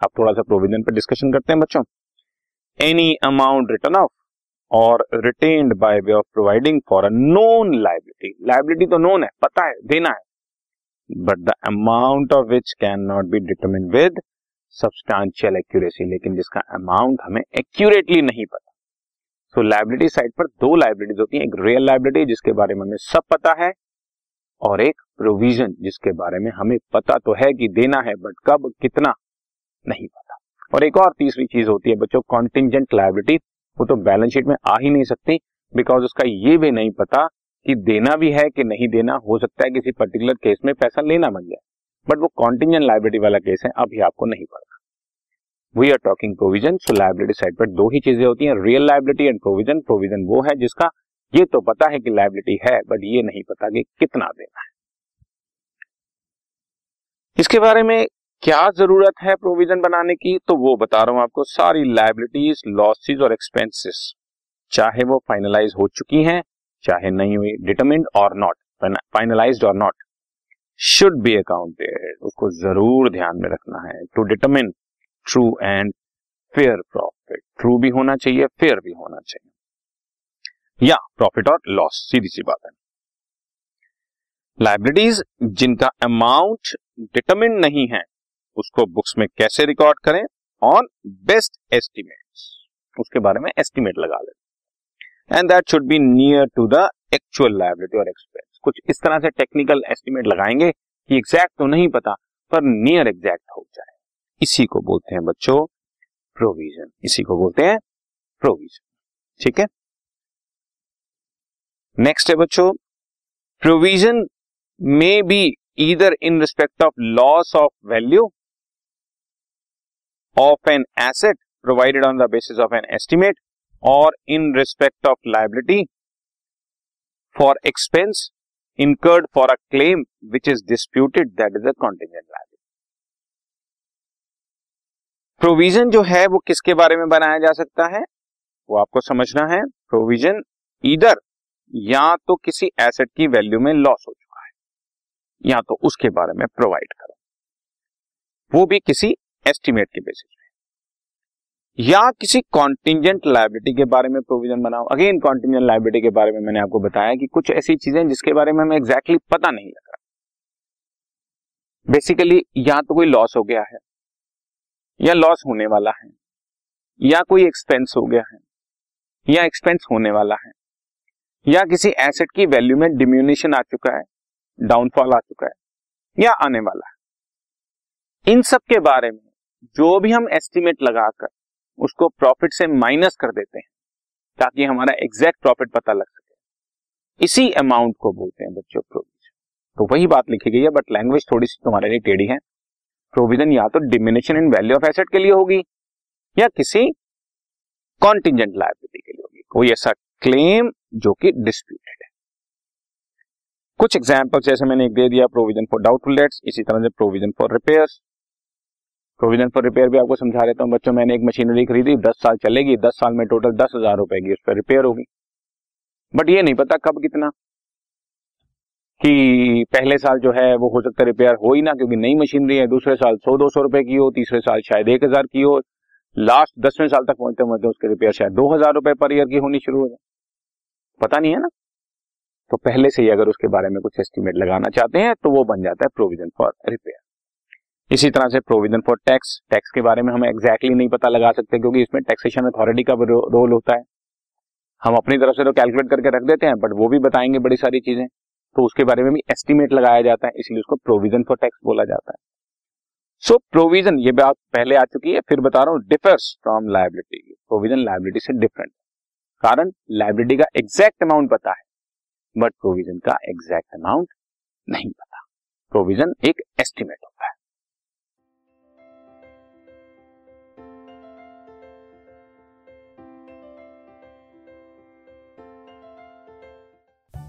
अब थोड़ा सा प्रोविज़न पर डिस्कशन करते हैं बच्चों। Any amount return off or retained by way of providing for a known liability liability तो नोन है, पता है, देना है। But the amount of which can not be determine with substantial accuracy लेकिन जिसका अमाउंट हमें एक्यूरेटली नहीं पता। सो लाइबिलिटी साइड पर दो लाइबिलिटीज होती हैं, एक रियल लाइबिलिटी जिसके बारे में हमें सब पता है, और एक प्रोविज़न जिसके बारे में हमें पता तो है कि देना है बट कब, कितना नहीं पता। और एक और तीसरी चीज़ होती है, बच्चों कॉन्टिजेंट लाइबिलिटी वो तो बैलेंस शीट में आ ही नहीं सकती बिकॉज़ उसका ये भी नहीं पता कि देना भी है कि नहीं देना, हो सकता है किसी पर्टिकुलर केस में पैसा लेना बन जाए। बट वो कॉन्टिजेंट लाइबिलिटी वाला केस है, अभी आपको नहीं पड़ता we are talking provision so liability side पर दो ही चीज़ें होती हैं real liability and provision provision वो है जिसका ये तो पता है कि लाइबिलिटी है बट ये नहीं पता कि कितना देना है। इसके बारे में क्या ज़रूरत है प्रोविज़न बनाने की? तो वो बता रहा हूँ आपको, सारी लाइबिलिटीज लॉसेज और एक्सपेंसेस चाहे वो फाइनलाइज हो चुकी हैं, चाहे नहीं हुई डिटरमिंड और नॉट फाइनलाइज्ड और नॉट शुड बी अकाउंटेड उसको ज़रूर ध्यान में रखना है। To determine true and fair profit true भी होना चाहिए फेयर भी होना चाहिए। या प्रॉफिट और लॉस सीधी सी बात है। लाइबिलिटीज जिनका अमाउंट डिटरमिन नहीं है उसको बुक्स में कैसे रिकॉर्ड करें ऑन बेस्ट एस्टिमेट उसके बारे में एस्टिमेट लगा लें। And that should be near to the actual liability और एक्सपेंस कुछ इस तरह से टेक्निकल एस्टिमेट लगाएँगे कि एग्जैक्ट तो नहीं पता, पर नियर एग्जैक्ट हो जाए। इसी को बोलते हैं बच्चों प्रोविज़न इसी को बोलते हैं प्रोविज़न ठीक है? नेक्स्ट है बच्चों provision may be either in respect of loss of value of an asset provided on the basis of an estimate or in respect of liability for expense incurred for a claim which is disputed that is a contingent liability provision जो है वो किसके बारे में बनाया जा सकता है? वो आपको समझना है। प्रोविज़न इधर या तो किसी एसेट की वैल्यू में लॉस हो चुका है, या तो उसके बारे में प्रोवाइड करो। वो भी किसी एस्टिमेट के बेसिस पे। या किसी कॉन्टिजेंट लाइबिलिटी के बारे में प्रोविज़न बनाओ। अगेन कॉन्टिजेंट लाइबिलिटी के बारे में मैंने आपको बताया कि कुछ ऐसी चीज़ें जिसके बारे में हमें एग्जैक्टली exactly पता नहीं लग। रहा बेसिकली या तो कोई लॉस हो गया है, या लॉस होने वाला है, या कोई एक्सपेंस हो गया है, या एक्सपेंस होने वाला है, या किसी एसेट की वैल्यू में डिम्यूनेशन आ चुका है डाउनफॉल आ चुका है, या आने वाला है। इन सब के बारे में जो भी हम एस्टिमेट लगाकर उसको प्रॉफिट से माइनस कर देते हैं, ताकि हमारा एग्जैक्ट प्रॉफिट पता लग सके। इसी अमाउंट को बोलते हैं बच्चों प्रोविज़न तो वही बात लिखी गई है बट लैंग्वेज थोड़ी सी तुम्हारे लिए टेढ़ी है। प्रोविज़न या तो diminution in value of asset के लिए होगी, या किसी कॉन्टिजेंट लाइबिलिटी के लिए होगी। कोई ऐसा क्लेम जो कि डिस्प्यूटेड है। कुछ एग्ज़ाम्पल जैसे मैंने एक दे दिया प्रोविज़न फॉर डाउटफुल डेट्स इसी तरह से provision for repairs provision for repair भी आपको समझा देता हूँ। बच्चों, मैंने एक मशीनरी खरीदी, दस साल चलेगी, दस साल में टोटल दस हज़ार रुपए की उस पर रिपेयर होगी। बट ये नहीं पता कब कितना, कि पहले साल जो है वो हो सकता है रिपेयर हो ही ना, क्योंकि नई मशीनरी है, दूसरे साल सौ दो सौ रुपए की हो, तीसरे साल शायद एक हज़ार की हो लास्ट दसवें साल तक पहुँचते पहुँचते उसके रिपेयर शायद दो हज़ार रुपए पर ईयर की होनी शुरू हो जाए। पता नहीं है ना? तो पहले से ही अगर उसके बारे में कुछ एस्टिमेट लगाना चाहते हैं तो वो बन जाता है प्रोविज़न फॉर रिपेयर इसी तरह से प्रोविज़न फॉर टैक्स टैक्स के बारे में हम एग्जैक्टली नहीं पता लगा सकते क्योंकि इसमें टैक्सेशन अथॉरिटी का रोल होता है। हम अपनी तरफ़ से तो कैलकुलेट करके रख देते हैं बट वो भी बताएँगे बड़ी सारी चीज़ें। तो उसके बारे में भी एस्टिमेट लगाया जाता है इसलिए उसको प्रोविज़न फॉर टैक्स बोला जाता है। सो so, प्रोविज़न ये बात पहले आ चुकी है फिर बता रहा हूँ differs from liability provision liability से डिफरेंट कारण लाइबिलिटी का एग्जैक्ट अमाउंट पता है बट प्रोविज़न का एग्जैक्ट अमाउंट नहीं पता। प्रोविज़न एक एस्टिमेट होता है।